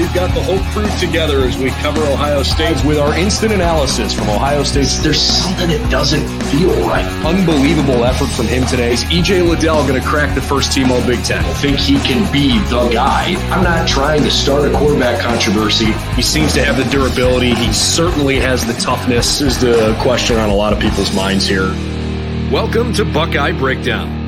We've got the whole crew together as we cover Ohio State with our instant analysis from Ohio State. There's something that doesn't feel right. Unbelievable effort from him today. Is EJ Liddell going to crack the first team All Big Ten? I think he can be the guy. I'm not trying to start a quarterback controversy. He seems to have the durability. He certainly has the toughness. Is the question on a lot of people's minds here. Welcome to Buckeye Breakdown.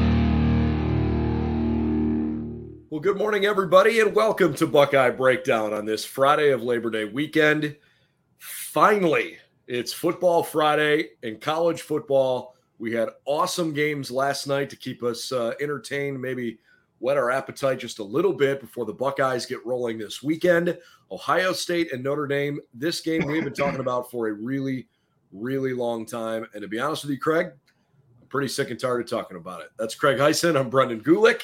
Good morning, everybody, and welcome to Buckeye Breakdown on this Friday of Labor Day weekend. Finally, it's Football Friday and college football. We had awesome games last night to keep us uh, entertained, maybe whet our appetite just a little bit before the Buckeyes get rolling this weekend. Ohio State and Notre Dame. This game we've been talking about for a really, really long time. And to be honest with you, Craig, I'm pretty sick and tired of talking about it. That's Craig Heisen. I'm Brendan Gulick.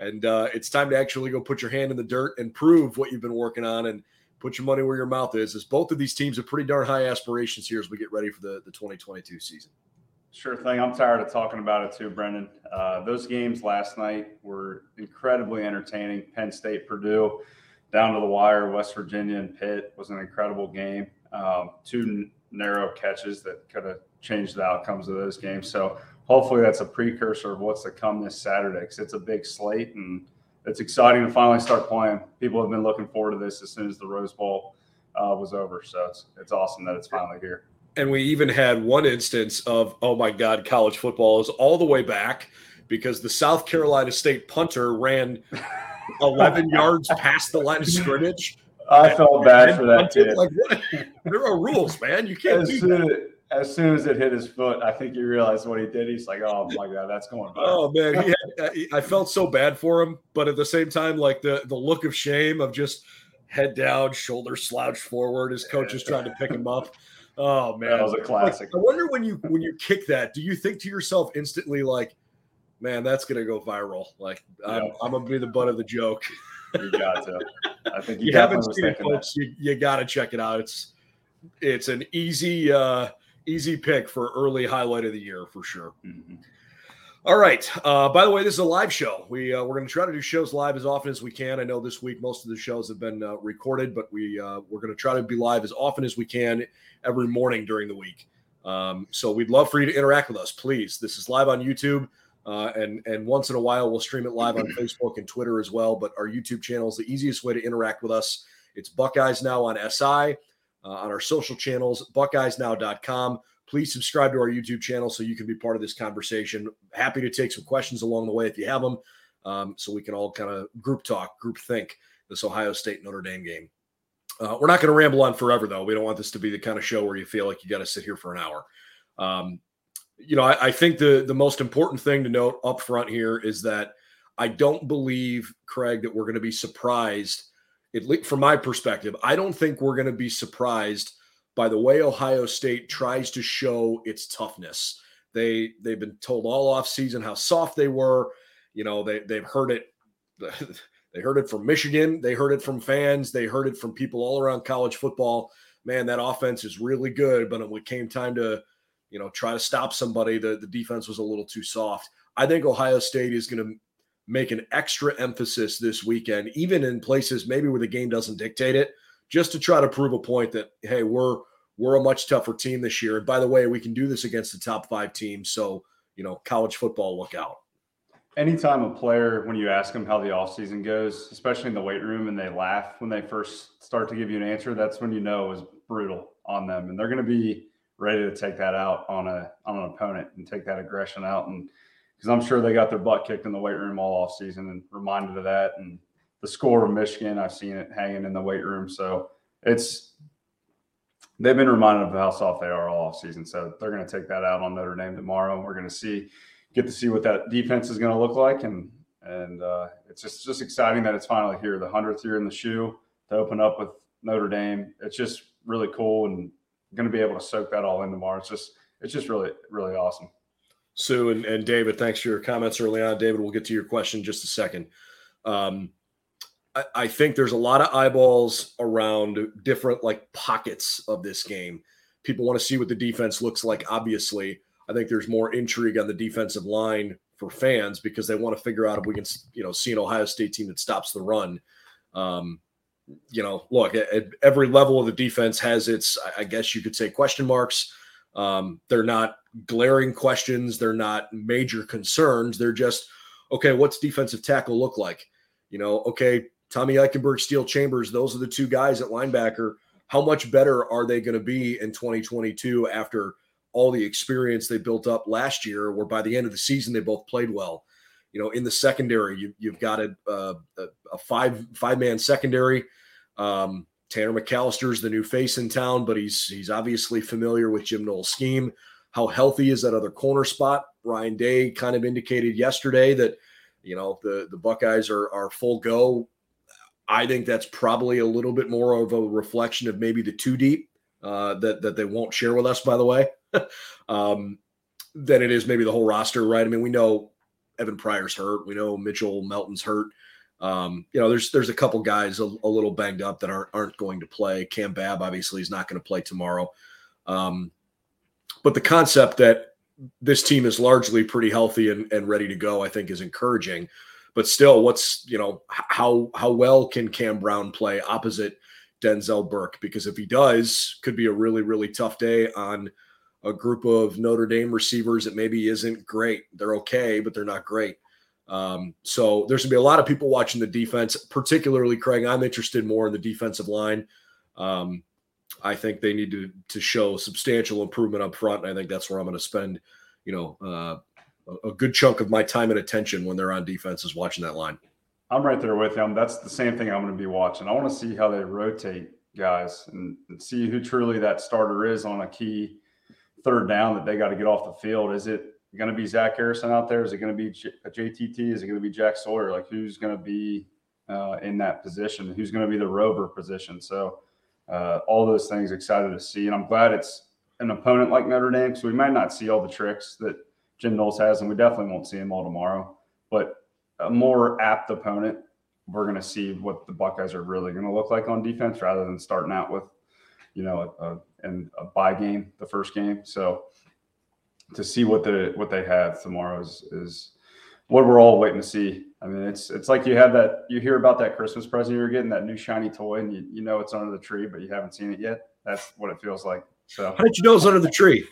And uh, it's time to actually go put your hand in the dirt and prove what you've been working on and put your money where your mouth is. As both of these teams have pretty darn high aspirations here as we get ready for the, the 2022 season. Sure thing. I'm tired of talking about it too, Brendan. Uh, those games last night were incredibly entertaining. Penn State, Purdue, down to the wire. West Virginia and Pitt was an incredible game. Um, two narrow catches that could have changed the outcomes of those games. So hopefully that's a precursor of what's to come this Saturday because it's a big slate and it's exciting to finally start playing. People have been looking forward to this as soon as the Rose Bowl uh, was over. So it's it's awesome that it's finally here. And we even had one instance of oh my god, college football is all the way back because the South Carolina State punter ran 11 yards past the line of scrimmage. I felt bad for that too. Like, what? there are rules, man. You can't as do that. As, soon as it hit his foot, I think he realized what he did. He's like, "Oh my god, that's going." Back. Oh man, he had, I felt so bad for him, but at the same time, like the the look of shame of just head down, shoulder slouched forward. His coach is trying to pick him up. Oh man, That was a classic. I wonder when you when you kick that, do you think to yourself instantly like, man, that's gonna go viral? Like I'm, I'm gonna be the butt of the joke. You got to. I think you you haven't seen it, folks, you, you got to check it out. It's it's an easy uh easy pick for early highlight of the year for sure. Mhm. All right. Uh, by the way, this is a live show. We uh, we're going to try to do shows live as often as we can. I know this week most of the shows have been uh, recorded, but we uh, we're going to try to be live as often as we can every morning during the week. Um, so we'd love for you to interact with us, please. This is live on YouTube, uh, and and once in a while we'll stream it live on Facebook and Twitter as well. But our YouTube channel is the easiest way to interact with us. It's Buckeyes Now on SI uh, on our social channels, BuckeyesNow.com please subscribe to our YouTube channel so you can be part of this conversation. Happy to take some questions along the way if you have them, um, so we can all kind of group talk, group think this Ohio State Notre Dame game. Uh, we're not going to ramble on forever, though. We don't want this to be the kind of show where you feel like you got to sit here for an hour. Um, you know, I, I think the the most important thing to note up front here is that I don't believe, Craig, that we're going to be surprised. At least from my perspective, I don't think we're going to be surprised by the way Ohio State tries to show its toughness. They they've been told all off season how soft they were. You know, they they've heard it they heard it from Michigan, they heard it from fans, they heard it from people all around college football. Man, that offense is really good, but when it came time to, you know, try to stop somebody, the, the defense was a little too soft. I think Ohio State is going to make an extra emphasis this weekend, even in places maybe where the game doesn't dictate it, just to try to prove a point that hey, we're we're a much tougher team this year. And by the way, we can do this against the top five teams. So you know, college football, look out. Anytime a player, when you ask them how the offseason goes, especially in the weight room, and they laugh when they first start to give you an answer, that's when you know was brutal on them. And they're going to be ready to take that out on a on an opponent and take that aggression out. And because I'm sure they got their butt kicked in the weight room all off season and reminded of that. And the score of Michigan, I've seen it hanging in the weight room. So it's they've been reminded of how soft they are all off season. So they're going to take that out on Notre Dame tomorrow. and We're going to see get to see what that defense is going to look like, and and uh, it's just just exciting that it's finally here, the hundredth year in the shoe to open up with Notre Dame. It's just really cool, and going to be able to soak that all in tomorrow. It's just it's just really really awesome. Sue and, and David, thanks for your comments early on. David, we'll get to your question in just a second. Um, I, I think there's a lot of eyeballs around different like pockets of this game. People want to see what the defense looks like. Obviously, I think there's more intrigue on the defensive line for fans because they want to figure out if we can, you know, see an Ohio State team that stops the run. Um, you know, look, at, every level of the defense has its, I guess you could say, question marks. Um, they're not glaring questions. They're not major concerns. They're just, okay, what's defensive tackle look like? You know, okay, Tommy Eichenberg, Steele Chambers, those are the two guys at linebacker. How much better are they going to be in 2022 after all the experience they built up last year, where by the end of the season they both played well? You know, in the secondary, you, you've got a, a, a five five man secondary. Um, Tanner McCalister is the new face in town, but he's he's obviously familiar with Jim Knowles' scheme. How healthy is that other corner spot? Ryan Day kind of indicated yesterday that you know the the Buckeyes are are full go. I think that's probably a little bit more of a reflection of maybe the two deep uh, that that they won't share with us, by the way, um, than it is maybe the whole roster, right? I mean, we know Evan Pryor's hurt, we know Mitchell Melton's hurt. Um, you know, there's there's a couple guys a, a, little banged up that aren't aren't going to play. Cam Babb obviously is not going to play tomorrow. Um, but the concept that this team is largely pretty healthy and, and ready to go, I think, is encouraging. But still, what's you know how how well can Cam Brown play opposite Denzel Burke? Because if he does, could be a really really tough day on a group of Notre Dame receivers that maybe isn't great. They're okay, but they're not great. Um, so there's gonna be a lot of people watching the defense, particularly Craig. I'm interested more in the defensive line. Um, I think they need to to show substantial improvement up front, and I think that's where I'm going to spend, you know, uh, a good chunk of my time and attention when they're on defense is watching that line. I'm right there with them. That's the same thing I'm going to be watching. I want to see how they rotate guys and, and see who truly that starter is on a key third down that they got to get off the field. Is it going to be Zach Harrison out there? Is it going to be JTT? Is it going to be Jack Sawyer? Like who's going to be uh, in that position? Who's going to be the rover position? So uh, all those things excited to see, and I'm glad it's an opponent like Notre Dame. So we might not see all the tricks that Jim Knowles has, and we definitely won't see them all tomorrow. But a more apt opponent, we're going to see what the Buckeyes are really going to look like on defense, rather than starting out with, you know, a, a, and a bye game the first game. So to see what the what they have tomorrow is is what we're all waiting to see. I mean, it's it's like you have that you hear about that Christmas present you're getting that new shiny toy, and you, you know it's under the tree, but you haven't seen it yet. That's what it feels like. So how did you know it's under the tree?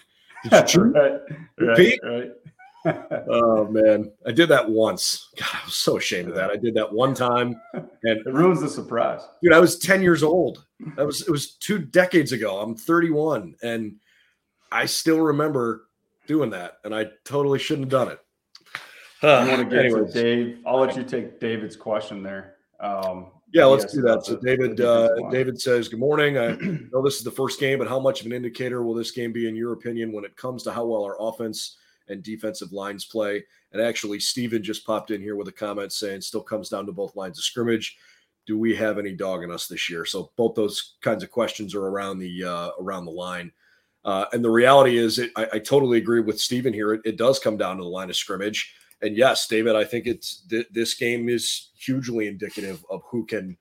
Did you right, right, right. oh man, I did that once. God, I was so ashamed of that. I did that one time, and it ruins the surprise. Dude, I was ten years old. That was it was two decades ago. I'm 31, and I still remember doing that, and I totally shouldn't have done it. Uh, want to get anyways. to Dave? I'll let you take David's question there. Um, yeah, let's do that. So David, uh, David says, "Good morning. I know this is the first game, but how much of an indicator will this game be, in your opinion, when it comes to how well our offense and defensive lines play?" And actually, Steven just popped in here with a comment saying, "Still comes down to both lines of scrimmage. Do we have any dog in us this year?" So both those kinds of questions are around the uh, around the line. Uh, and the reality is, it, I, I, totally agree with Steven here. It, it, does come down to the line of scrimmage. And yes, David, I think it's th- this game is hugely indicative of who can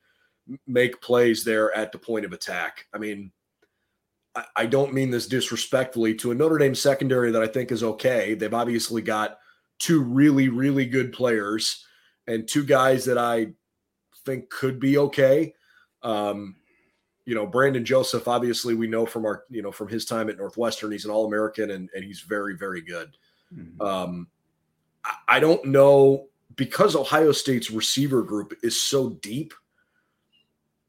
make plays there at the point of attack. I mean, I, I don't mean this disrespectfully to a Notre Dame secondary that I think is okay. They've obviously got two really, really good players and two guys that I think could be okay. Um, you know, Brandon Joseph, obviously we know from our, you know, from his time at Northwestern, he's an All American and, and he's very, very good. Mm-hmm. Um, I, I don't know because Ohio State's receiver group is so deep.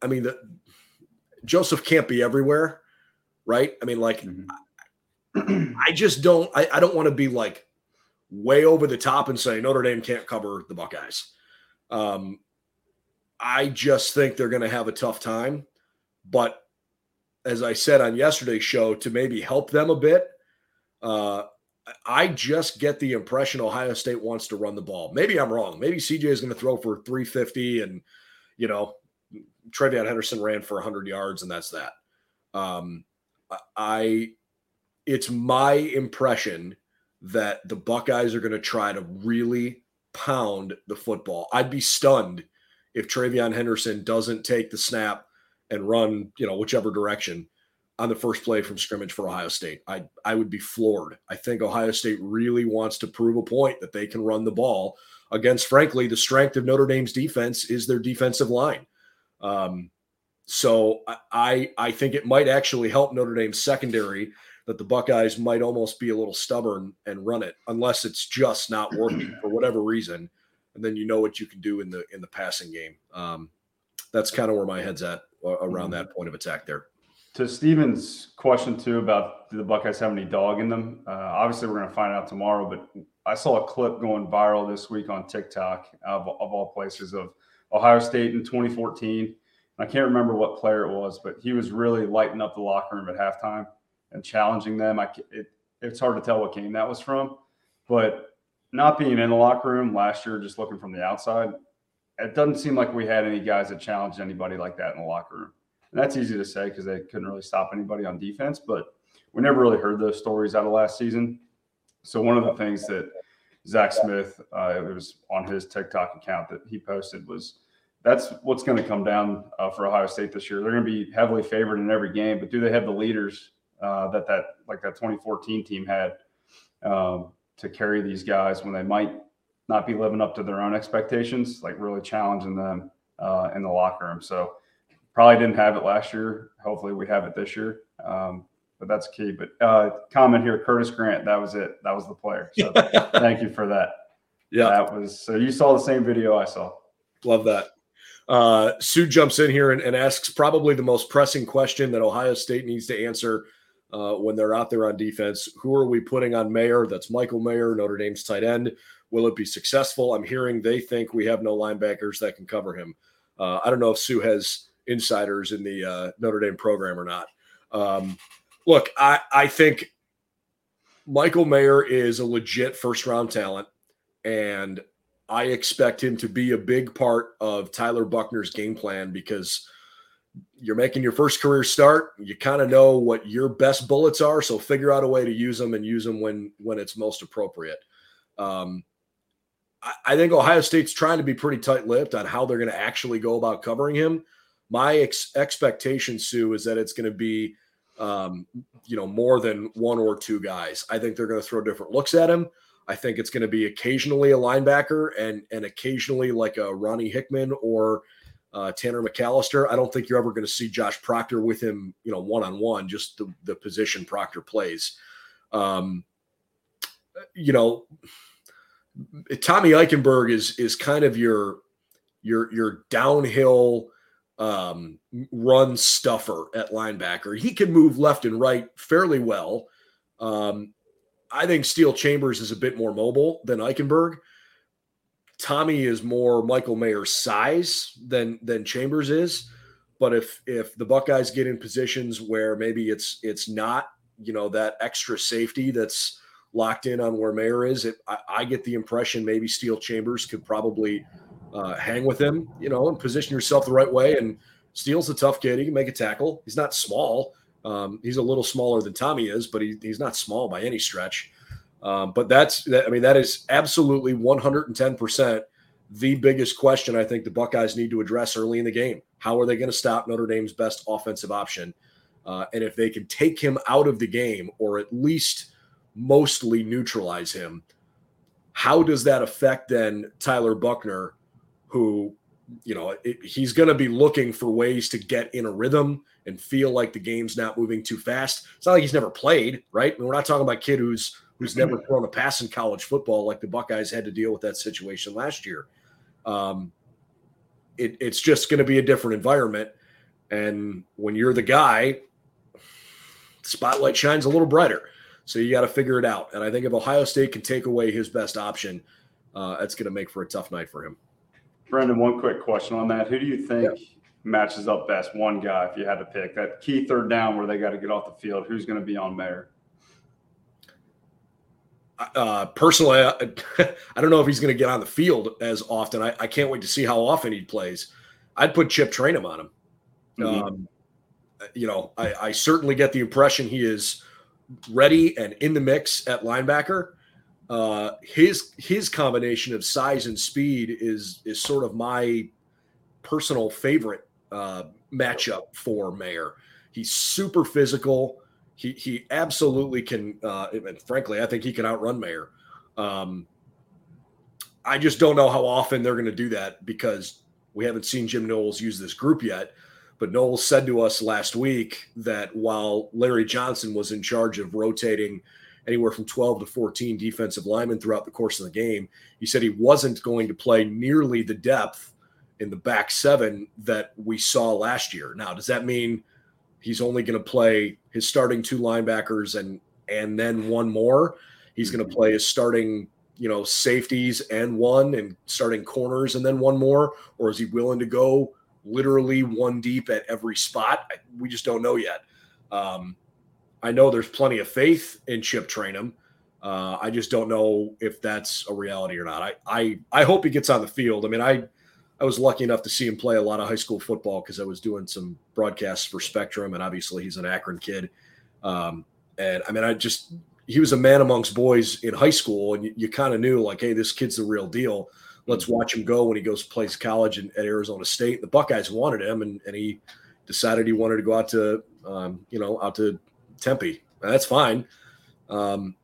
I mean, the, Joseph can't be everywhere, right? I mean, like, mm-hmm. I just don't, I, I don't want to be like way over the top and say Notre Dame can't cover the Buckeyes. Um, I just think they're going to have a tough time. But as I said on yesterday's show, to maybe help them a bit, uh, I just get the impression Ohio State wants to run the ball. Maybe I'm wrong. Maybe CJ is going to throw for 350 and, you know, TreVeyon Henderson ran for 100 yards and that's that. Um, I it's my impression that the Buckeyes are going to try to really pound the football. I'd be stunned if TreVeyon Henderson doesn't take the snap and run, you know, whichever direction on the first play from scrimmage for Ohio State. I I would be floored. I think Ohio State really wants to prove a point that they can run the ball against, frankly, the strength of Notre Dame's defense is their defensive line. Um, so I I think it might actually help Notre Dame's secondary that the Buckeyes might almost be a little stubborn and run it unless it's just not working for whatever reason, and then you know what you can do in the in the passing game. Um, that's kind of where my head's at around that point of attack there. To Steven's question too about do the Buckeyes have any dog in them? Uh, obviously, we're going to find out tomorrow. But I saw a clip going viral this week on TikTok of, of all places of Ohio State in 2014. I can't remember what player it was, but he was really lighting up the locker room at halftime and challenging them. I it, it's hard to tell what game that was from, but not being in the locker room last year, just looking from the outside, it doesn't seem like we had any guys that challenged anybody like that in the locker room. And that's easy to say because they couldn't really stop anybody on defense, but we never really heard those stories out of last season. So one of the things that Zach Smith, uh, it was on his TikTok account that he posted was that's what's going to come down uh, for Ohio State this year. They're going to be heavily favored in every game, but do they have the leaders uh, that that like that 2014 team had um, to carry these guys when they might not be living up to their own expectations, like really challenging them uh, in the locker room. So probably didn't have it last year. Hopefully we have it this year. Um, but that's key. But uh, comment here, Curtis Grant. That was it. That was the player. So thank you for that. Yeah, that was. So you saw the same video I saw. Love that. Uh, Sue jumps in here and, and, asks probably the most pressing question that Ohio State needs to answer uh, when they're out there on defense. Who are we putting on Mayer? That's Michael Mayer, Notre Dame's tight end. Will it be successful? I'm hearing they think we have no linebackers that can cover him. Uh, I don't know if Sue has insiders in the uh, Notre Dame program or not. Um, look, I, I think Michael Mayer is a legit first round talent, and I expect him to be a big part of Tyler Buchner's game plan because you're making your first career start. You kind of know what your best bullets are, so figure out a way to use them and use them when when it's most appropriate. Um, I, I think Ohio State's trying to be pretty tight-lipped on how they're going to actually go about covering him. My ex- expectation, Sue, is that it's going to be, um, you know, more than one or two guys. I think they're going to throw different looks at him. I think it's going to be occasionally a linebacker and and occasionally like a Ronnie Hickman or uh, Tanner McCalister. I don't think you're ever going to see Josh Proctor with him, you know, one on one, just the, the position Proctor plays. Um, you know, Tommy Eichenberg is is kind of your your your downhill um, run stuffer at linebacker. He can move left and right fairly well. Um, I think Steele Chambers is a bit more mobile than Eichenberg. Tommy is more Michael Mayer's size than than Chambers is. But if if the Buckeyes get in positions where maybe it's it's not you know that extra safety that's locked in on where Mayer is, it, I, I get the impression maybe Steele Chambers could probably uh, hang with him, you know, and position yourself the right way. And Steele's a tough kid; he can make a tackle. He's not small. Um, he's a little smaller than Tommy is, but he, he's not small by any stretch. Um, but that's, that, I mean, that is absolutely 110% the biggest question I think the Buckeyes need to address early in the game. How are they going to stop Notre Dame's best offensive option? Uh, and if they can take him out of the game or at least mostly neutralize him, how does that affect then Tyler Buchner, who, you know, it, he's going to be looking for ways to get in a rhythm and feel like the game's not moving too fast. It's not like he's never played, right? I mean, we're not talking about a kid who's who's never thrown a pass in college football like the Buckeyes had to deal with that situation last year. Um, it, it's just going to be a different environment. And when you're the guy, spotlight shines a little brighter. So you got to figure it out. And I think if Ohio State can take away his best option, uh, that's going to make for a tough night for him. Brendan, one quick question on that. Who do you think yeah. matches up best? One guy, if you had to pick that key third down where they got to get off the field, who's going to be on Mayer? Uh, personally, I, I, don't know if he's going to get on the field as often. I, I, can't wait to see how often he plays. I'd put Chip Trayanum on him. Mm-hmm. Um, you know, I, I certainly get the impression he is ready and in the mix at linebacker. Uh, his his combination of size and speed is is sort of my personal favorite uh, matchup for Mayer. He's super physical. He he absolutely can. Uh, and frankly, I think he can outrun Mayer. Um, I just don't know how often they're going to do that because we haven't seen Jim Knowles use this group yet. But Knowles said to us last week that while Larry Johnson was in charge of rotating anywhere from 12 to 14 defensive linemen throughout the course of the game, he said he wasn't going to play nearly the depth in the back seven that we saw last year. Now, does that mean he's only going to play his starting two linebackers and and then one more? He's going to play his starting, you know, safeties and one and starting corners and then one more, or is he willing to go literally one deep at every spot. We just don't know yet. Um, I know there's plenty of faith in Chip Trayanum. Uh, I just don't know if that's a reality or not. I, I I hope he gets on the field. I mean, I I was lucky enough to see him play a lot of high school football because I was doing some broadcasts for Spectrum, and obviously he's an Akron kid. Um, and I mean, I just he was a man amongst boys in high school, and you, you kind of knew like, hey, this kid's the real deal let's watch him go when he goes plays college in, at Arizona State. The Buckeyes wanted him, and, and he decided he wanted to go out to um, you know out to Tempe. that's fine. Um,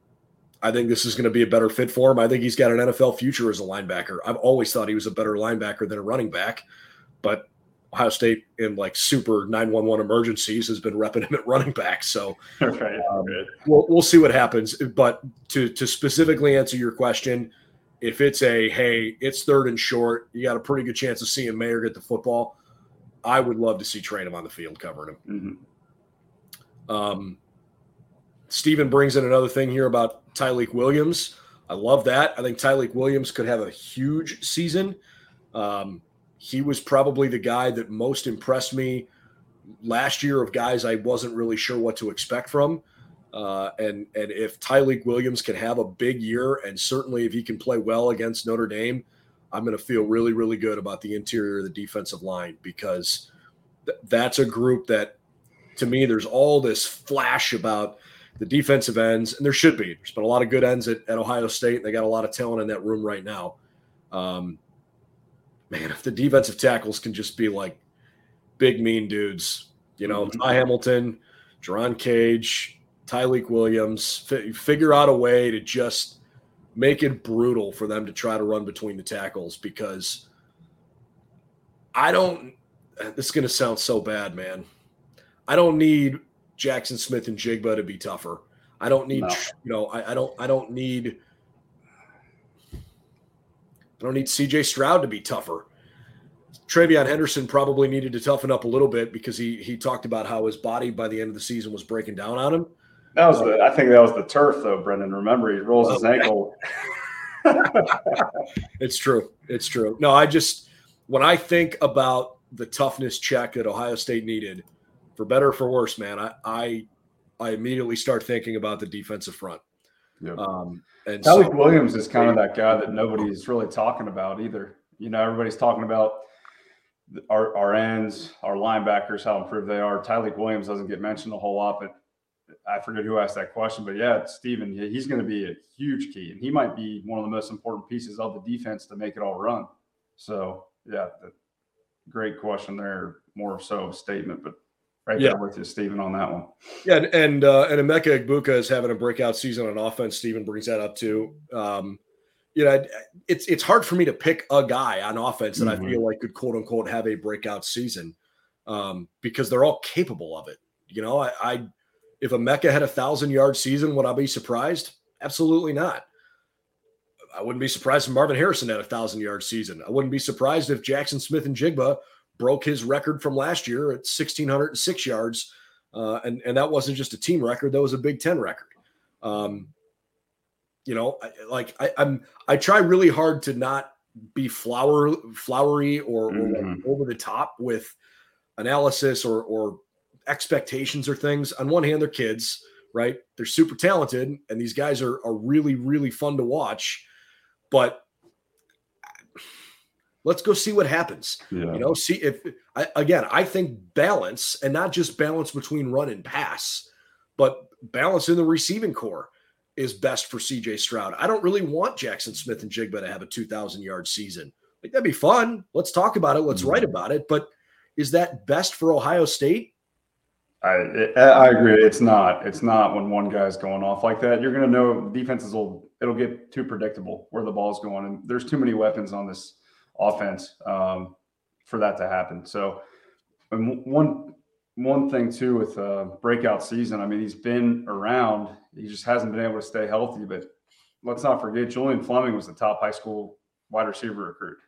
I think this is going to be a better fit for him. I think he's got an NFL future as a linebacker. I've always thought he was a better linebacker than a running back, but Ohio State in like super 911 emergencies has been repping him at running back. So right, um, we'll, we'll see what happens. But to, to specifically answer your question, if it's a hey, it's third and short, you got a pretty good chance of seeing Mayer get the football. I would love to see Trayanum on the field covering him. Mm-hmm. Um, Stephen brings in another thing here about Tyleik Williams. I love that. I think Tyleik Williams could have a huge season. Um, he was probably the guy that most impressed me last year of guys I wasn't really sure what to expect from. Uh, and and if Tyleik Williams can have a big year, and certainly if he can play well against Notre Dame, I'm going to feel really really good about the interior of the defensive line because th- that's a group that, to me, there's all this flash about the defensive ends, and there should be. There's been a lot of good ends at, at Ohio State. They got a lot of talent in that room right now. Um, man, if the defensive tackles can just be like big mean dudes, you know, mm-hmm. Ty Hamilton, Jerron Cage, Tyleik Williams, f- figure out a way to just make it brutal for them to try to run between the tackles because I don't. This is going to sound so bad, man. I don't need Jaxon Smith-Njigba to be tougher. I don't need, no. you know, I, I, don't, I don't need, I don't need CJ Stroud to be tougher. TreVeyon Henderson probably needed to toughen up a little bit because he he talked about how his body by the end of the season was breaking down on him. That was the. I think that was the turf, though, Brendan. Remember, he rolls his oh, ankle. it's true. It's true. No, I just when I think about the toughness check that Ohio State needed, for better or for worse, man, I I, I immediately start thinking about the defensive front. Yep. Um, and Alec so, Williams is kind of that guy that nobody's really talking about either. You know, everybody's talking about our, our ends, our linebackers, how improved they are. Tyleik Williams doesn't get mentioned a whole lot, but I forget who asked that question, but yeah, Stephen, he's going to be a huge key, and he might be one of the most important pieces of the defense to make it all run. So, yeah, great question there. More so a statement, but right yeah. there with you, Stephen, on that one. Yeah, and and, uh, and Emeka Egbuka is having a breakout season on offense. Stephen brings that up too. Um, you know, it's it's hard for me to pick a guy on offense that mm-hmm. I feel like could quote unquote have a breakout season um, because they're all capable of it. You know, I, I if Emeka had a thousand yard season, would I be surprised? Absolutely not. I wouldn't be surprised if Marvin Harrison had a thousand yard season. I wouldn't be surprised if Jaxon Smith-Njigba broke his record from last year at 1,606 yards. Uh, and, and that wasn't just a team record, that was a Big Ten record. Um, you know, I, like I, am I try really hard to not be flower flowery or, mm-hmm. or over the top with analysis or or expectations or things. On one hand, they're kids, right? They're super talented, and these guys are, are really, really fun to watch. But Let's go see what happens. Yeah. You know, see if I, again, I think balance and not just balance between run and pass, but balance in the receiving core is best for CJ Stroud. I don't really want Jaxon Smith-Njigba to have a 2,000 yard season. Like that'd be fun. Let's talk about it. Let's mm-hmm. write about it. But is that best for Ohio State? I I agree. It's not. It's not when one guy's going off like that. You're going to know defenses will. It'll get too predictable where the ball's going, and there's too many weapons on this offense um, for that to happen. So, one one thing too with a breakout season. I mean, he's been around. He just hasn't been able to stay healthy. But let's not forget, Julian Fleming was the top high school wide receiver recruit.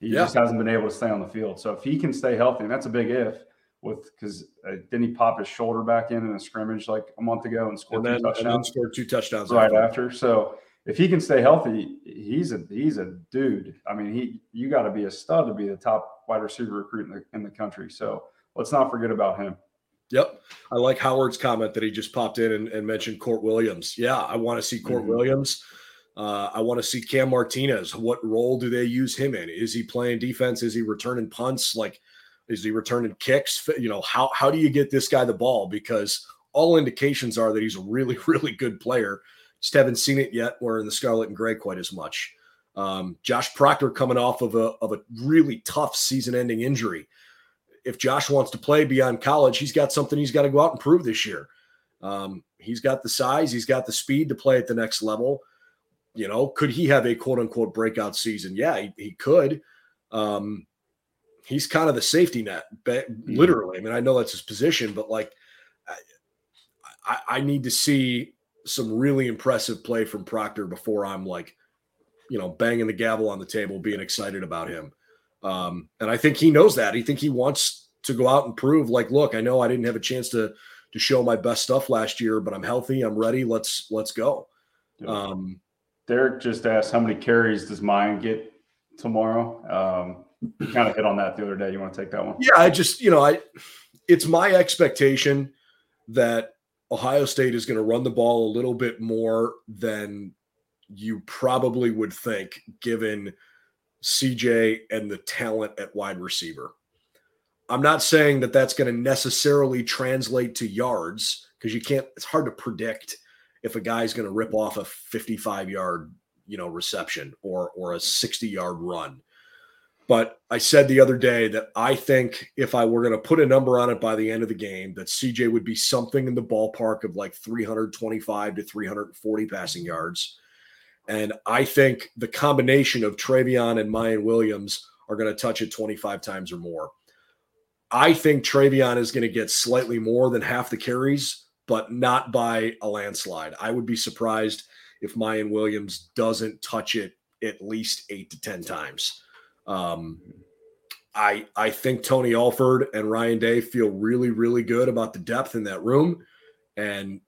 He yeah. just hasn't been able to stay on the field. So if he can stay healthy, and that's a big if, with because uh, didn't he pop his shoulder back in in a scrimmage like a month ago and scored and then, two touchdowns? scored two touchdowns right after. after. So if he can stay healthy, he's a he's a dude. I mean, he you got to be a stud to be the top wide receiver recruit in the in the country. So let's not forget about him. Yep. I like Howard's comment that he just popped in and, and mentioned Kourt Williams. Yeah, I want to see Kourt mm-hmm. Williams. Uh, I want to see Cam Martinez. What role do they use him in? Is he playing defense? Is he returning punts? Like, is he returning kicks? You know, how how do you get this guy the ball? Because all indications are that he's a really, really good player. Just haven't seen it yet. We're in the scarlet and gray quite as much. Um, Josh Proctor coming off of a of a really tough season-ending injury. If Josh wants to play beyond college, he's got something he's got to go out and prove this year. Um, he's got the size, he's got the speed to play at the next level. You know, could he have a quote unquote breakout season? Yeah, he, he could. Um, he's kind of the safety net, literally. I mean, I know that's his position, but like, I, I need to see some really impressive play from Proctor before I'm like, you know, banging the gavel on the table, being excited about him. Um, and I think he knows that. He think he wants to go out and prove, like, look, I know I didn't have a chance to to show my best stuff last year, but I'm healthy, I'm ready. Let's let's go. Um, Derek just asked how many carries does mine get tomorrow? Um, you kind of hit on that the other day. You want to take that one? Yeah, I just, you know, I it's my expectation that Ohio State is going to run the ball a little bit more than you probably would think given CJ and the talent at wide receiver. I'm not saying that that's going to necessarily translate to yards because you can't, it's hard to predict if a guy's going to rip off a 55 yard, you know, reception or or a 60 yard run. But I said the other day that I think if I were going to put a number on it by the end of the game, that CJ would be something in the ballpark of like 325 to 340 passing yards. And I think the combination of TreVeyon and Miyan Williams are going to touch it 25 times or more. I think TreVeyon is going to get slightly more than half the carries, but not by a landslide. I would be surprised if Miyan Williams doesn't touch it at least eight to 10 times. Um, I I think Tony Alford and Ryan Day feel really really good about the depth in that room, and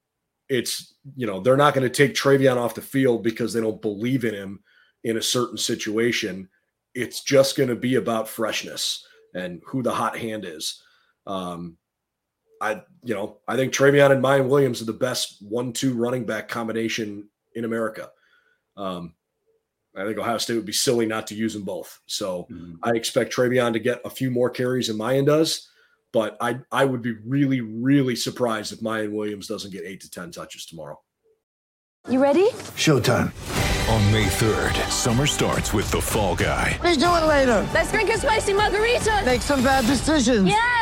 it's you know they're not going to take TreVeyon off the field because they don't believe in him in a certain situation. It's just going to be about freshness and who the hot hand is. Um, I, you know, I think TreVeyon and Miyan Williams are the best one-two running back combination in America. Um, I think Ohio State would be silly not to use them both. So mm-hmm. I expect TreVeyon to get a few more carries than Miyan does, but I I would be really really surprised if Miyan Williams doesn't get eight to ten touches tomorrow. You ready? Showtime. On May 3rd, summer starts with the Fall Guy. Let's do it later. Let's drink a spicy margarita. Make some bad decisions. Yes.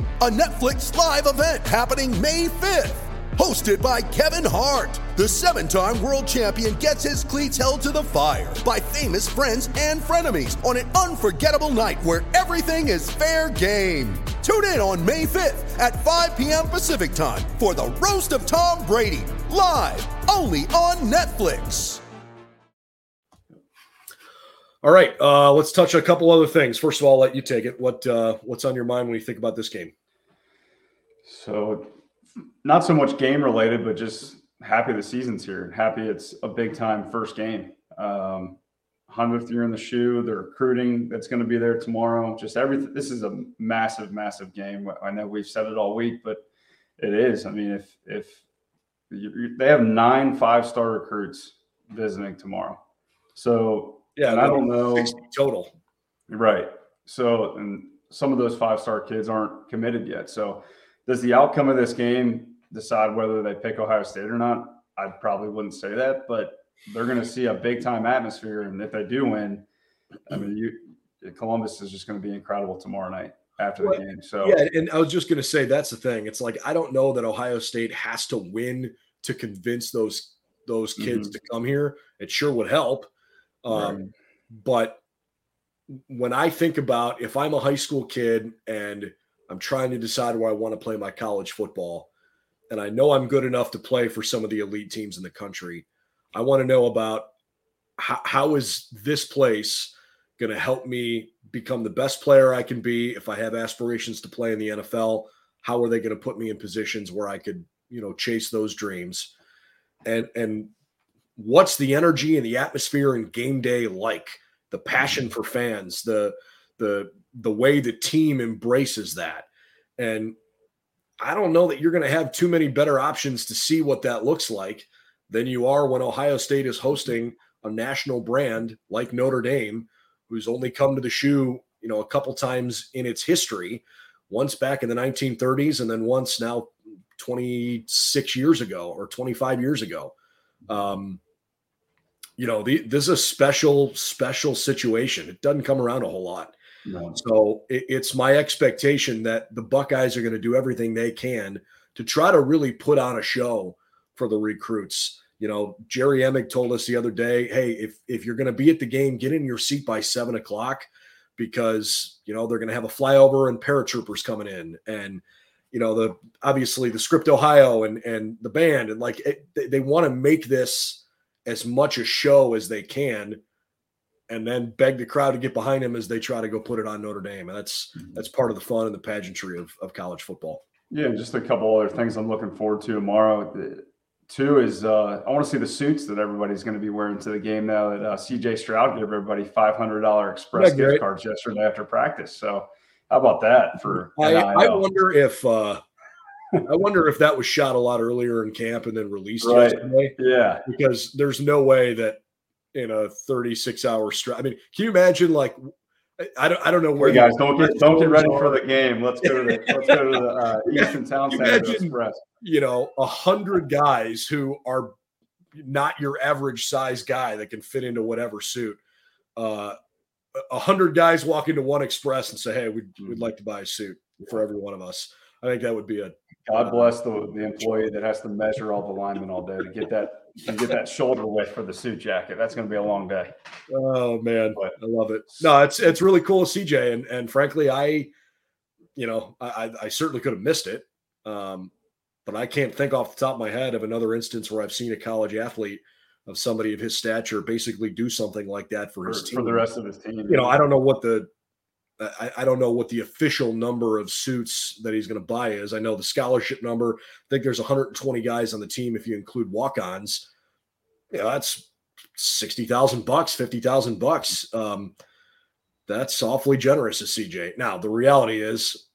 a Netflix live event happening May 5th. Hosted by Kevin Hart, the seven time world champion gets his cleats held to the fire by famous friends and frenemies on an unforgettable night where everything is fair game. Tune in on May 5th at 5 p.m. Pacific time for the Roast of Tom Brady, live only on Netflix. All right, uh, let's touch a couple other things. First of all, I'll let you take it. What uh, what's on your mind when you think about this game? So, not so much game related, but just happy the season's here. Happy it's a big time first game. Um, 100th year in the shoe, the recruiting that's going to be there tomorrow. Just everything. This is a massive, massive game. I know we've said it all week, but it is. I mean, if if you, they have nine five star recruits visiting tomorrow, so Yeah, I don't know total. Right. So, and some of those five star kids aren't committed yet. So, does the outcome of this game decide whether they pick Ohio State or not? I probably wouldn't say that, but they're going to see a big time atmosphere. And if they do win, I mean, you, Columbus is just going to be incredible tomorrow night after the Well, game. So, Yeah, and I was just going to say that's the thing. It's like I don't know that Ohio State has to win to convince those those kids Mhm. to come here. It sure would help. Um, But when I think about if I'm a high school kid and I'm trying to decide where I want to play my college football, and I know I'm good enough to play for some of the elite teams in the country, I want to know about how, how is this place going to help me become the best player I can be if I have aspirations to play in the NFL? How are they going to put me in positions where I could, you know, chase those dreams? And and what's the energy and the atmosphere and game day like? The passion for fans, the the the way the team embraces that. And I don't know that you're going to have too many better options to see what that looks like than you are when Ohio State is hosting a national brand like Notre Dame, who's only come to the shoe, you know, a couple times in its history, once back in the 1930s and then once now 26 years ago or 25 years ago. Um, you know, the, this is a special, special situation. It doesn't come around a whole lot. No. So it, it's my expectation that the Buckeyes are going to do everything they can to try to really put on a show for the recruits. You know, Jerry Emig told us the other day, hey, if if you're going to be at the game, get in your seat by seven o'clock because you know they're going to have a flyover and paratroopers coming in, and you know the obviously the script Ohio and and the band and like it, they, they want to make this as much a show as they can and then beg the crowd to get behind him as they try to go put it on Notre Dame. And that's that's part of the fun and the pageantry of, of college football. Yeah, and just a couple other things I'm looking forward to tomorrow. Two is uh, I want to see the suits that everybody's going to be wearing to the game now that uh, CJ Stroud gave everybody $500 express Yeah, great. gift cards yesterday after practice. So how about that for I, I wonder if uh, I wonder if that was shot a lot earlier in camp and then released Right. yesterday Yeah, because there's no way that in a 36 hour stretch. I mean, can you imagine like I- don't I don't know where Hey guys, don't get don't get ready for the game. Let's go to the let's go to the uh, Easton Town Center Imagine- Express. you know, a hundred guys who are not your average size guy that can fit into whatever suit. Uh, a hundred guys walk into one express and say, "Hey, we'd, we'd like to buy a suit for every one of us." I think that would be a God bless the, the employee that has to measure all the linemen all day to get that to get that shoulder width for the suit jacket. That's going to be a long day. oh man, But- I love it. No, it's it's really cool CJ, and and frankly, I, you know, I I, I certainly could have missed it, um, but I can't think off the top of my head of another instance where I've seen a college athlete of somebody of his stature basically do something like that for For, his team. for the rest of his team. you know, I don't know what the I, I don't know what the official number of suits that he's going to buy is. I know the scholarship number. I think there's 120 guys on the team if you include walk-ons. Yeah, that's sixty thousand bucks, fifty thousand bucks. Um, that's awfully generous, as CJ. Now the reality is,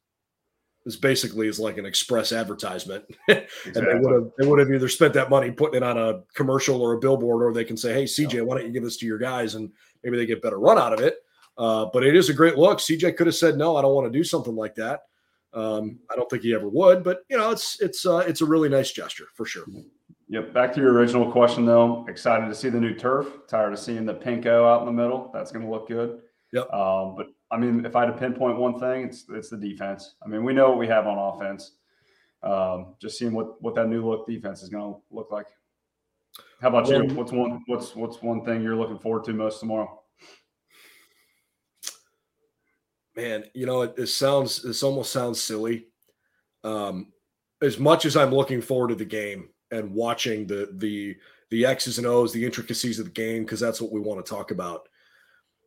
this basically is like an express advertisement, and they Exactly. would have they would have either spent that money putting it on a commercial or a billboard, or they can say, "Hey, CJ, why don't you give this to your guys?" and maybe they get better run out of it. Uh, but it is a great look. CJ could have said, "No, I don't want to do something like that." Um, I don't think he ever would, but you know, it's it's uh, it's a really nice gesture for sure. Yep. Back to your original question, though. Excited to see the new turf. Tired of seeing the pinko out in the middle. That's going to look good. Yep. Um, but I mean, if I had to pinpoint one thing, it's it's the defense. I mean, we know what we have on offense. Um, just seeing what what that new look defense is going to look like. How about you? What's one what's what's one thing you're looking forward to most tomorrow? Man you know it, it sounds this almost sounds silly um as much as i'm looking forward to the game and watching the the the x's and o's the intricacies of the game because that's what we want to talk about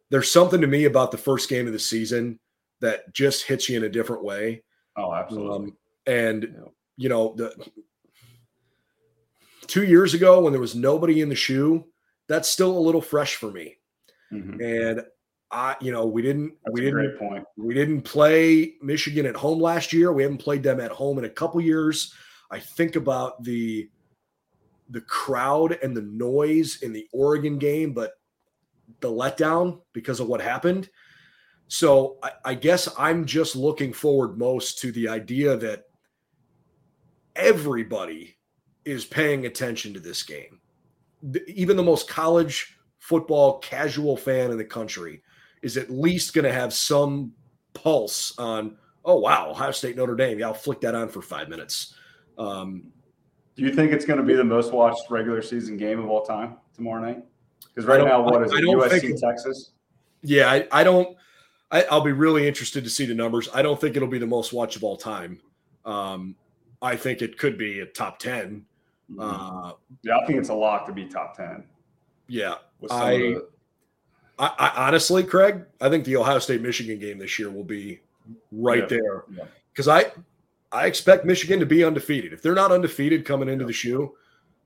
there's something to me about the first game of the season that just hits you in a different way. Oh, absolutely. Um, and yeah. you know, the two years ago when there was nobody in the shoe, that's still a little fresh for me. Mm-hmm. And I, you know, we didn't, that's we didn't, point. We didn't play Michigan at home last year. We haven't played them at home in a couple years. I think about the the crowd and the noise in the Oregon game, but the letdown because of what happened. So I, I, guess I'm just looking forward most to the idea that everybody is paying attention to this game. Even the most college football casual fan in the country is at least going to have some pulse on, oh, wow, Ohio State, Notre Dame. Yeah, I'll flick that on for five minutes. Um, Do you think it's going to be the most watched regular season game of all time tomorrow night? Because right now, what is it? USC, Texas? Yeah, I, I don't. I, will be really interested to see the numbers. I don't think it'll be the most watched of all time. Um, I think it could be a top 10 mm-hmm. uh, yeah, I think it's a lock to be top ten. Yeah, I, the... I, I, honestly, Craig, I think the Ohio State Michigan game this year will be right yeah. there because yeah. I I expect Michigan to be undefeated. If they're not undefeated coming into the shoe,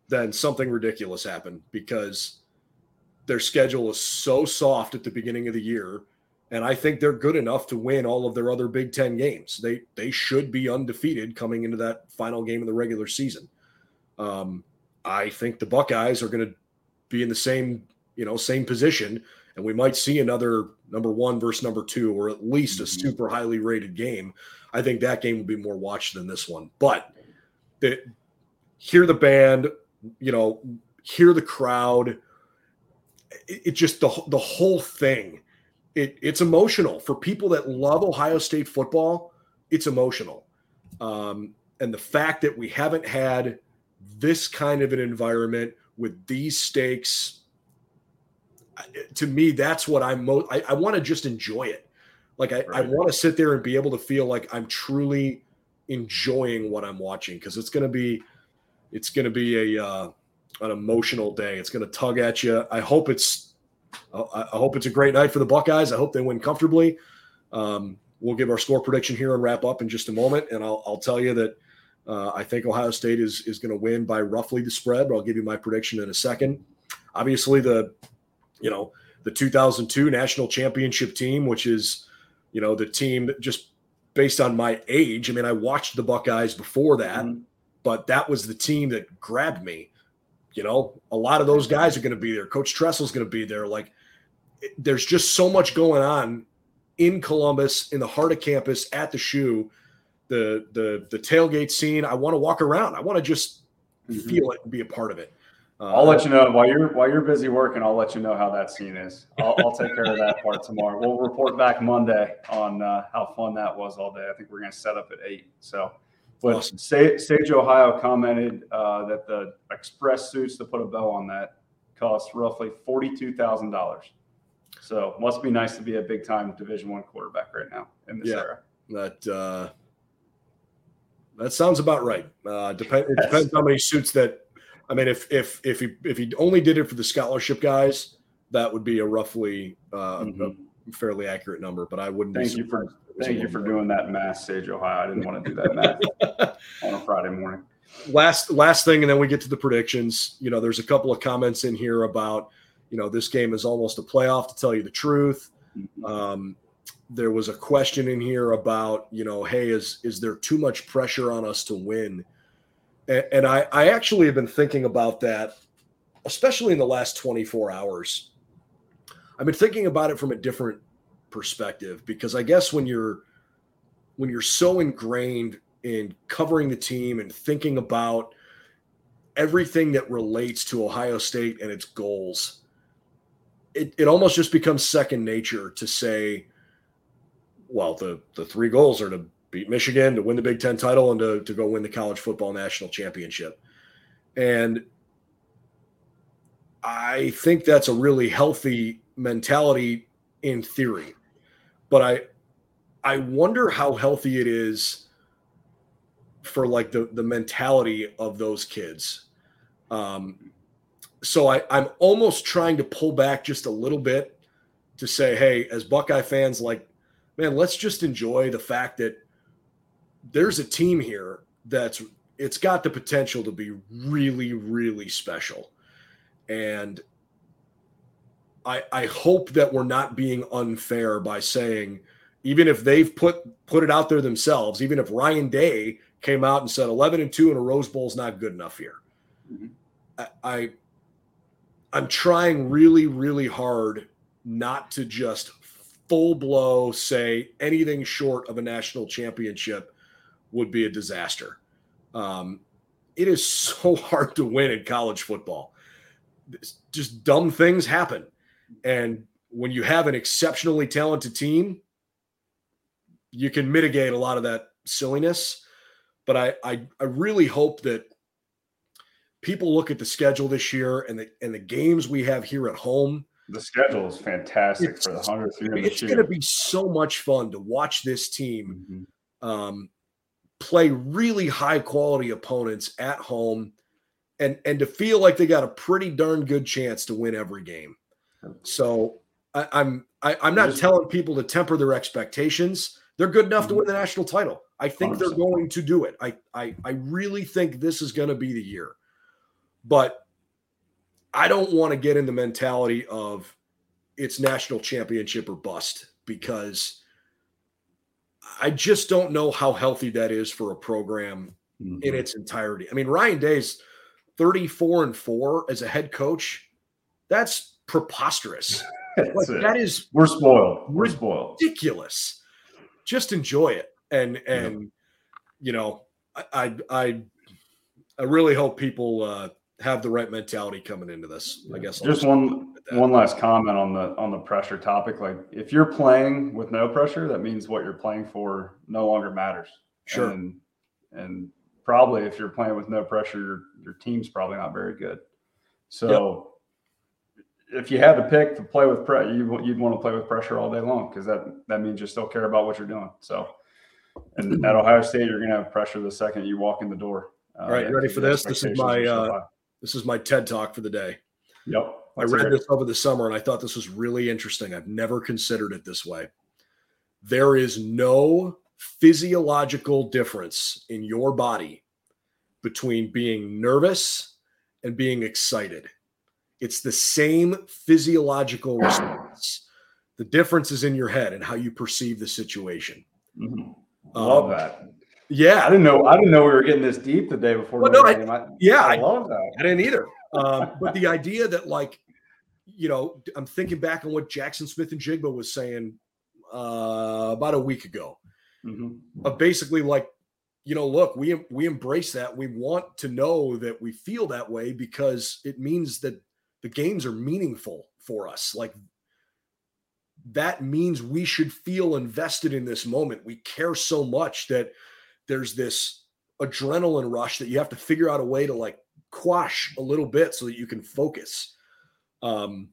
then something ridiculous happened because their schedule is so soft at the beginning of the year. And I think they're good enough to win all of their other Big Ten games. They they should be undefeated coming into that final game of the regular season. Um, I think the Buckeyes are going to be in the same you know same position, and we might see another number one versus number two, or at least a mm-hmm. super highly rated game. I think that game will be more watched than this one. But the, hear the band, you know, hear the crowd. It, it just the the whole thing. It, it's emotional for people that love Ohio State football. It's emotional, um, and the fact that we haven't had this kind of an environment with these stakes to me that's what i'm most i, I want to just enjoy it like I, right. I want to sit there and be able to feel like I'm truly enjoying what I'm watching because it's going to be it's going to be a uh, an emotional day. It's going to tug at you. I hope it's I hope it's a great night for the Buckeyes. I hope they win comfortably. Um, we'll give our score prediction here and wrap up in just a moment, and I'll, I'll tell you that uh, I think Ohio State is is going to win by roughly the spread. But I'll give you my prediction in a second. Obviously, the you know the 2002 national championship team, which is you know, the team just based on my age. I mean, I watched the Buckeyes before that, mm-hmm. but that was the team that grabbed me. You know, a lot of those guys are going to be there. Coach Tressel's going to be there. Like, there's just so much going on in Columbus, in the heart of campus, at the shoe, the the the tailgate scene. I want to walk around. I want to just mm-hmm. feel it and be a part of it. Uh, I'll let you know while you're while you're busy working. I'll let you know how that scene is. I'll, I'll take care of that part tomorrow. We'll report back Monday on uh, how fun that was all day. I think we're going to set up at eight. So, but awesome. Sage Ohio commented uh, that the express suits to put a bow on that cost roughly forty two thousand dollars. So must be nice to be a big time Division One quarterback right now in this yeah, era. That uh, that sounds about right. Uh, depend, it depends how many suits that I mean, if if if he if he only did it for the scholarship guys, that would be a roughly uh, mm-hmm. a fairly accurate number. But I wouldn't. Thank you for thank you for more. doing that math, Sage Ohio. I didn't want to do that math on a Friday morning. Last last thing, and then we get to the predictions. You know, there's a couple of comments in here about you know this game is almost a playoff. To tell you the truth. Mm-hmm. Um, there was a question in here about you know hey is is there too much pressure on us to win and I, I actually have been thinking about that, especially in the last 24 hours. I've been thinking about it from a different perspective because I guess when you're when you're so ingrained in covering the team and thinking about everything that relates to Ohio State and its goals, it, it almost just becomes second nature to say, well, the the three goals are to beat Michigan to win the Big Ten title and to, to go win the college football national championship. And I think that's a really healthy mentality in theory. But I I wonder how healthy it is for like the the mentality of those kids. Um, so I, I'm almost trying to pull back just a little bit to say, hey, as Buckeye fans, like, man, let's just enjoy the fact that there's a team here that's it's got the potential to be really, really special. And I I hope that we're not being unfair by saying, even if they've put put it out there themselves, even if Ryan Day came out and said 11 and 2 in a Rose Bowl is not good enough here. Mm-hmm. I, I I'm trying really, really hard not to just full blow say anything short of a national championship would be a disaster. Um, it is so hard to win in college football. It's just dumb things happen. And when you have an exceptionally talented team, you can mitigate a lot of that silliness. But I, I, I really hope that people look at the schedule this year and the and the games we have here at home. The schedule is fantastic it's, for the hundredth year. It's going to be so much fun to watch this team mm-hmm. um, play really high quality opponents at home, and and to feel like they got a pretty darn good chance to win every game. So I, I'm I, am i am not telling people to temper their expectations. They're good enough to mm-hmm. win the national title. I think they are going to do it. I, I I really think this is going to be the year. But I don't want to get in the mentality of it's national championship or bust because I just don't know how healthy that is for a program mm-hmm. in its entirety. I mean, Ryan Day's 34 and 4 as a head coach. That's preposterous. like, that is we're spoiled. We're spoiled. Ridiculous. Just enjoy it. And and yeah. you know, I I I, I really hope people uh have the right mentality coming into this. I guess just one one last comment on the on the pressure topic. Like if you're playing with no pressure, that means what you're playing for no longer matters. Sure. And and probably if you're playing with no pressure, your your team's probably not very good. So yep. if you had to pick to play with pressure, you, you'd want to play with pressure all day long because that that means you still care about what you're doing. So and at Ohio State, you're going to have pressure the second you walk in the door. Uh, all right, you ready for this? This is my uh, this is my TED talk for the day. Yep. I read this over the summer and I thought this was really interesting. I've never considered it this way. There is no physiological difference in your body between being nervous and being excited. It's the same physiological response. The difference is in your head and how you perceive the situation. Mm-hmm. Love um, that. Yeah, I didn't know. I didn't know we were getting this deep the day before. Well, no, I, I, yeah, I, love that. I didn't either. Um, but the idea that, like, you know, I'm thinking back on what Jaxon Smith-Njigba was saying uh, about a week ago. Mm-hmm. Of basically, like, you know, look, we we embrace that. We want to know that we feel that way because it means that the games are meaningful for us. Like that means we should feel invested in this moment. We care so much that there's this adrenaline rush that you have to figure out a way to like quash a little bit so that you can focus. Um,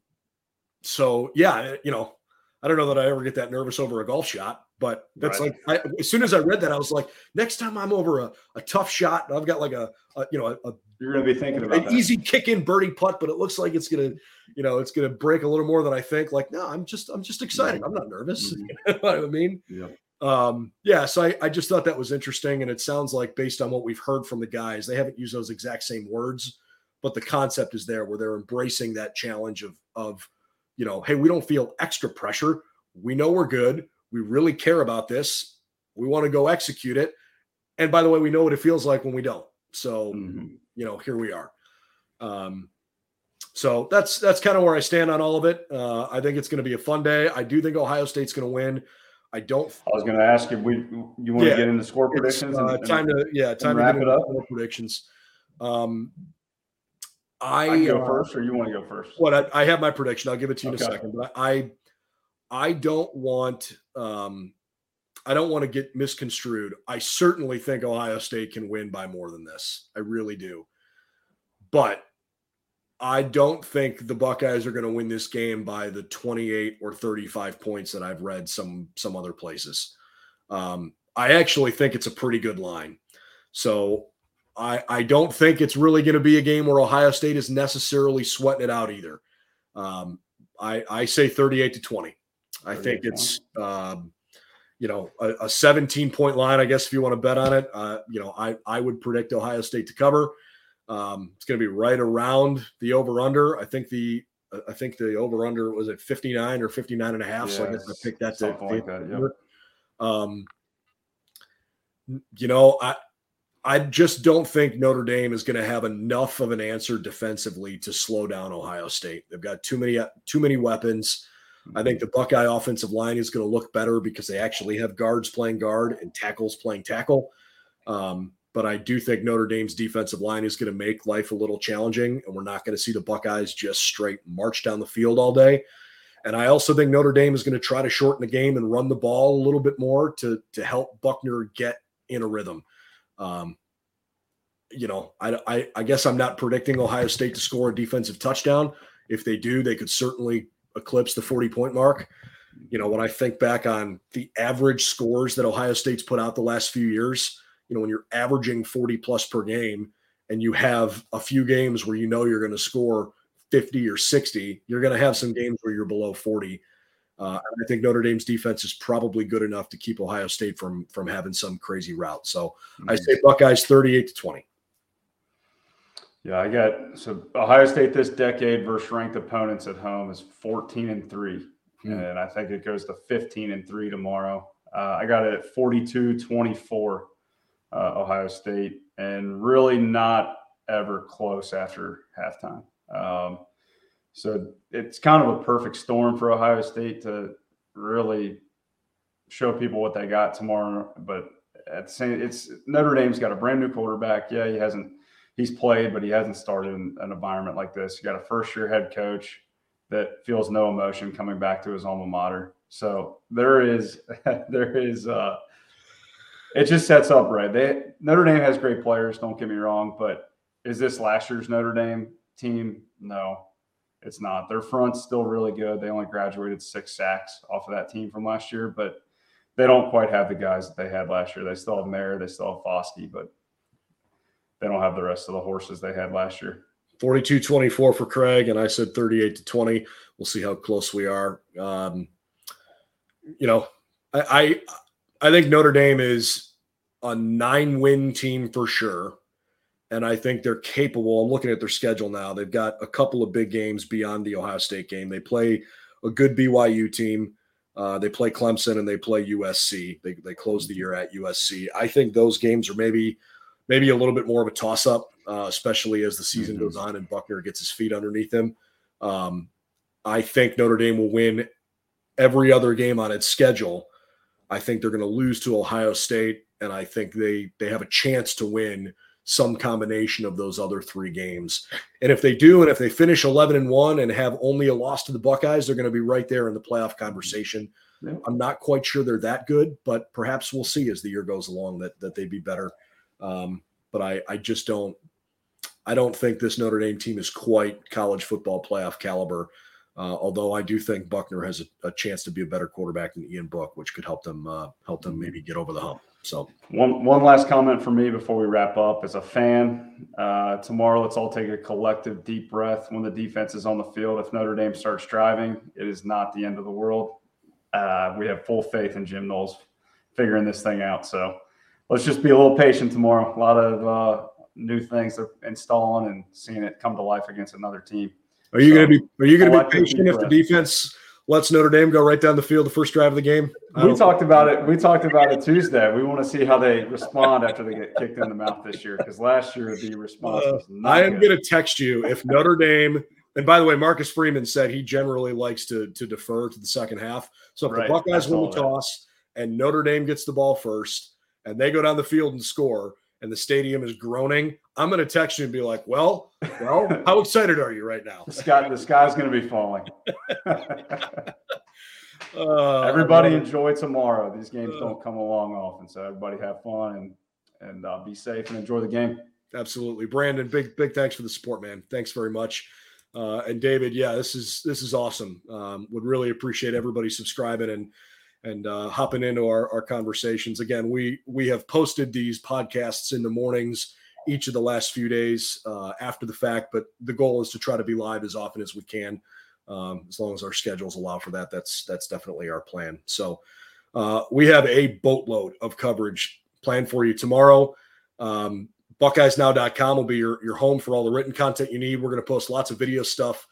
so yeah, you know, I don't know that I ever get that nervous over a golf shot, but that's right. like I, as soon as I read that, I was like, next time I'm over a, a tough shot, I've got like a, a you know a, you're going to be thinking about an that. easy kick in birdie putt, but it looks like it's going to, you know, it's going to break a little more than I think. Like, no, I'm just I'm just excited. I'm not nervous. Mm-hmm. you know what I mean? Yeah um, yeah, so I, I just thought that was interesting. And it sounds like, based on what we've heard from the guys, they haven't used those exact same words, but the concept is there where they're embracing that challenge of, of, you know, hey, we don't feel extra pressure. We know we're good. We really care about this. We want to go execute it. And by the way, we know what it feels like when we don't. So, mm-hmm. you know, here we are. Um, so that's that's kind of where I stand on all of it. Uh, I think it's going to be a fun day. I do think Ohio State's going to win. I don't. I was going to ask you, we you want yeah, to get into score predictions? Uh, and, time to yeah, time to wrap it up. Score predictions. Um, I, I go uh, first, or you want to go first? What I, I, have my prediction. I'll give it to you okay. in a second. But I, I don't want, um, I don't want to get misconstrued. I certainly think Ohio State can win by more than this. I really do. But I don't think the Buckeyes are going to win this game by the 28 or 35 points that I've read some some other places. Um, I actually think it's a pretty good line. So I I don't think it's really going to be a game where Ohio State is necessarily sweating it out either. Um, I I say 38 to 20. I think it's um, you know a, a 17 point line. I guess if you want to bet on it, uh, you know I I would predict Ohio State to cover. Um, it's going to be right around the over under. I think the I think the over under was at 59 or 59 and a half. so I guess I Yes, picked that to like that, yep. um, you know, I I just don't think Notre Dame is going to have enough of an answer defensively to slow down Ohio State. They've got too many too many weapons. I think the Buckeye offensive line is going to look better because they actually have guards playing guard and tackles playing tackle. Um, but I do think Notre Dame's defensive line is going to make life a little challenging, and we're not going to see the Buckeyes just straight march down the field all day. And I also think Notre Dame is going to try to shorten the game and run the ball a little bit more to to help Buchner get in a rhythm. Um, you know, I, I I guess I'm not predicting Ohio State to score a defensive touchdown. If they do, they could certainly eclipse the 40 point mark. You know, when I think back on the average scores that Ohio State's put out the last few years, you know, when you're averaging 40 plus per game and you have a few games where you know you're going to score 50 or 60, you're going to have some games where you're below 40. Uh, and I think Notre Dame's defense is probably good enough to keep Ohio State from from having some crazy route. So I say Buckeyes 38 to 20. Yeah, I got so Ohio State this decade versus ranked opponents at home is 14 and 3. Hmm. And I think it goes to 15 and 3 tomorrow. Uh, I got it at 42 24, uh, Ohio State, and really not ever close after halftime. Um, so it's kind of a perfect storm for Ohio State to really show people what they got tomorrow. But at the same, it's Notre Dame's got a brand new quarterback. Yeah, he hasn't he's played, but he hasn't started in an environment like this. You got a first year head coach that feels no emotion coming back to his alma mater. So there is there is uh it just sets up right. They Notre Dame has great players, don't get me wrong, but is this last year's Notre Dame team? No, it's not. Their front's still really good. They only graduated six sacks off of that team from last year, but they don't quite have the guys that they had last year. They still have Mayer, they still have Foskey, but they don't have the rest of the horses they had last year. 42 24 for Craig, and I said 38 to 20. We'll see how close we are. Um, you know, I, I I think Notre Dame is a nine win team for sure. And I think they're capable. I'm looking at their schedule now. They've got a couple of big games beyond the Ohio State game. They play a good BYU team. Uh, they play Clemson and they play USC. They, they close the year at USC. I think those games are maybe maybe a little bit more of a toss up, uh, especially as the season Mm-hmm. goes on and Buchner gets his feet underneath him. Um, I think Notre Dame will win every other game on its schedule. I think they're going to lose to Ohio State, and I think they they have a chance to win some combination of those other three games. And if they do, and if they finish 11 and one and have only a loss to the Buckeyes, they're going to be right there in the playoff conversation. Yeah. I'm not quite sure they're that good, but perhaps we'll see as the year goes along that that they'd be better. Um, but I I just don't I don't think this Notre Dame team is quite college football playoff caliber. Uh, although I do think Buchner has a, a chance to be a better quarterback than Ian Book, which could help them uh, help them maybe get over the hump. So One one last comment from me before we wrap up. As a fan, uh, tomorrow let's all take a collective deep breath when the defense is on the field. If Notre Dame starts driving, it is not the end of the world. Uh, we have full faith in Jim Knowles figuring this thing out. So let's just be a little patient tomorrow. A lot of uh, new things they're installing and seeing it come to life against another team. Are you So, going to be are you going to be patient if the defense lets Notre Dame go right down the field the first drive of the game? I We don't- talked about it. We talked about it Tuesday. We want to see how they respond after they get kicked in the mouth this year. Because last year the response Uh, was not I am good. going to text you if Notre Dame. And by the way, Marcus Freeman said he generally likes to to defer to the second half. So if Right, the Buckeyes win the that. toss and Notre Dame gets the ball first, and they go down the field and score, and the stadium is groaning, I'm going to text you and be like, "Well, well, how excited are you right now?" The sky, the sky's going to be falling. Uh, everybody I love it. enjoy tomorrow. These games Uh. don't come along often, so everybody have fun and and uh, be safe and enjoy the game. Absolutely, Brandon. Big big thanks for the support, man. Thanks very much. Uh, and David, yeah, this is this is awesome. Um, would really appreciate everybody subscribing and and uh, hopping into our, our conversations. Again, we we have posted these podcasts in the mornings each of the last few days uh, after the fact, but the goal is to try to be live as often as we can. Um, as long as our schedules allow for that, that's that's definitely our plan. So uh, we have a boatload of coverage planned for you tomorrow. Um, BuckeyesNow.com will be your, your home for all the written content you need. We're going to post lots of video stuff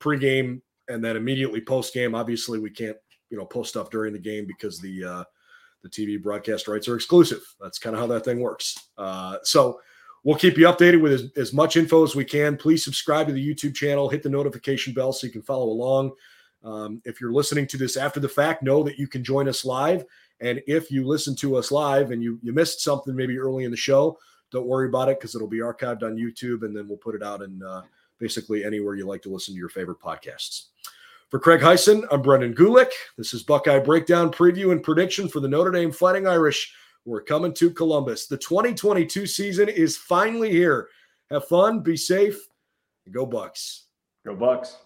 pregame and then immediately post game. Obviously, we can't you know post stuff during the game because the uh, the TV broadcast rights are exclusive. That's kind of how that thing works. Uh, so we'll keep you updated with as, as much info as we can. Please subscribe to the YouTube channel, hit the notification bell so you can follow along. Um, if you're listening to this after the fact, know that you can join us live. And if you listen to us live and you you missed something maybe early in the show, don't worry about it because it'll be archived on YouTube and then we'll put it out in uh, basically anywhere you like to listen to your favorite podcasts. For Craig Heisen, I'm Brendan Gulick. This is Buckeye Breakdown Preview and Prediction for the Notre Dame Fighting Irish. We're coming to Columbus. The 2022 season is finally here. Have fun, be safe, go Bucks. Go Bucks.